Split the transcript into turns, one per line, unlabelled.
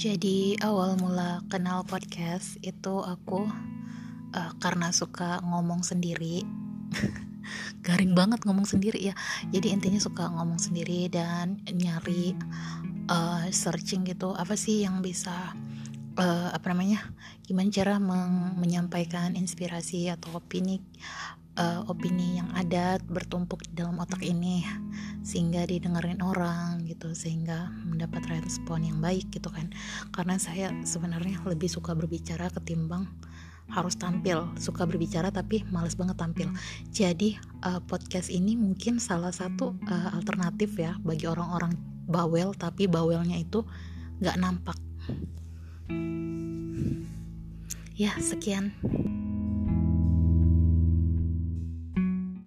Jadi awal mula kenal podcast itu aku uh, karena suka ngomong sendiri. Garing banget ngomong sendiri ya. Jadi intinya suka ngomong sendiri dan nyari uh, searching gitu apa sih yang bisa uh, apa namanya? Gimana cara menyampaikan inspirasi atau opini uh, opini yang ada bertumpuk di dalam otak ini sehingga didengarin orang gitu sehingga mendapat respon yang baik gitu kan. Karena saya sebenarnya lebih suka berbicara ketimbang harus tampil. Suka berbicara tapi males banget tampil. Jadi uh, podcast ini mungkin salah satu uh, alternatif ya bagi orang-orang bawel tapi bawelnya itu nggak nampak. Ya sekian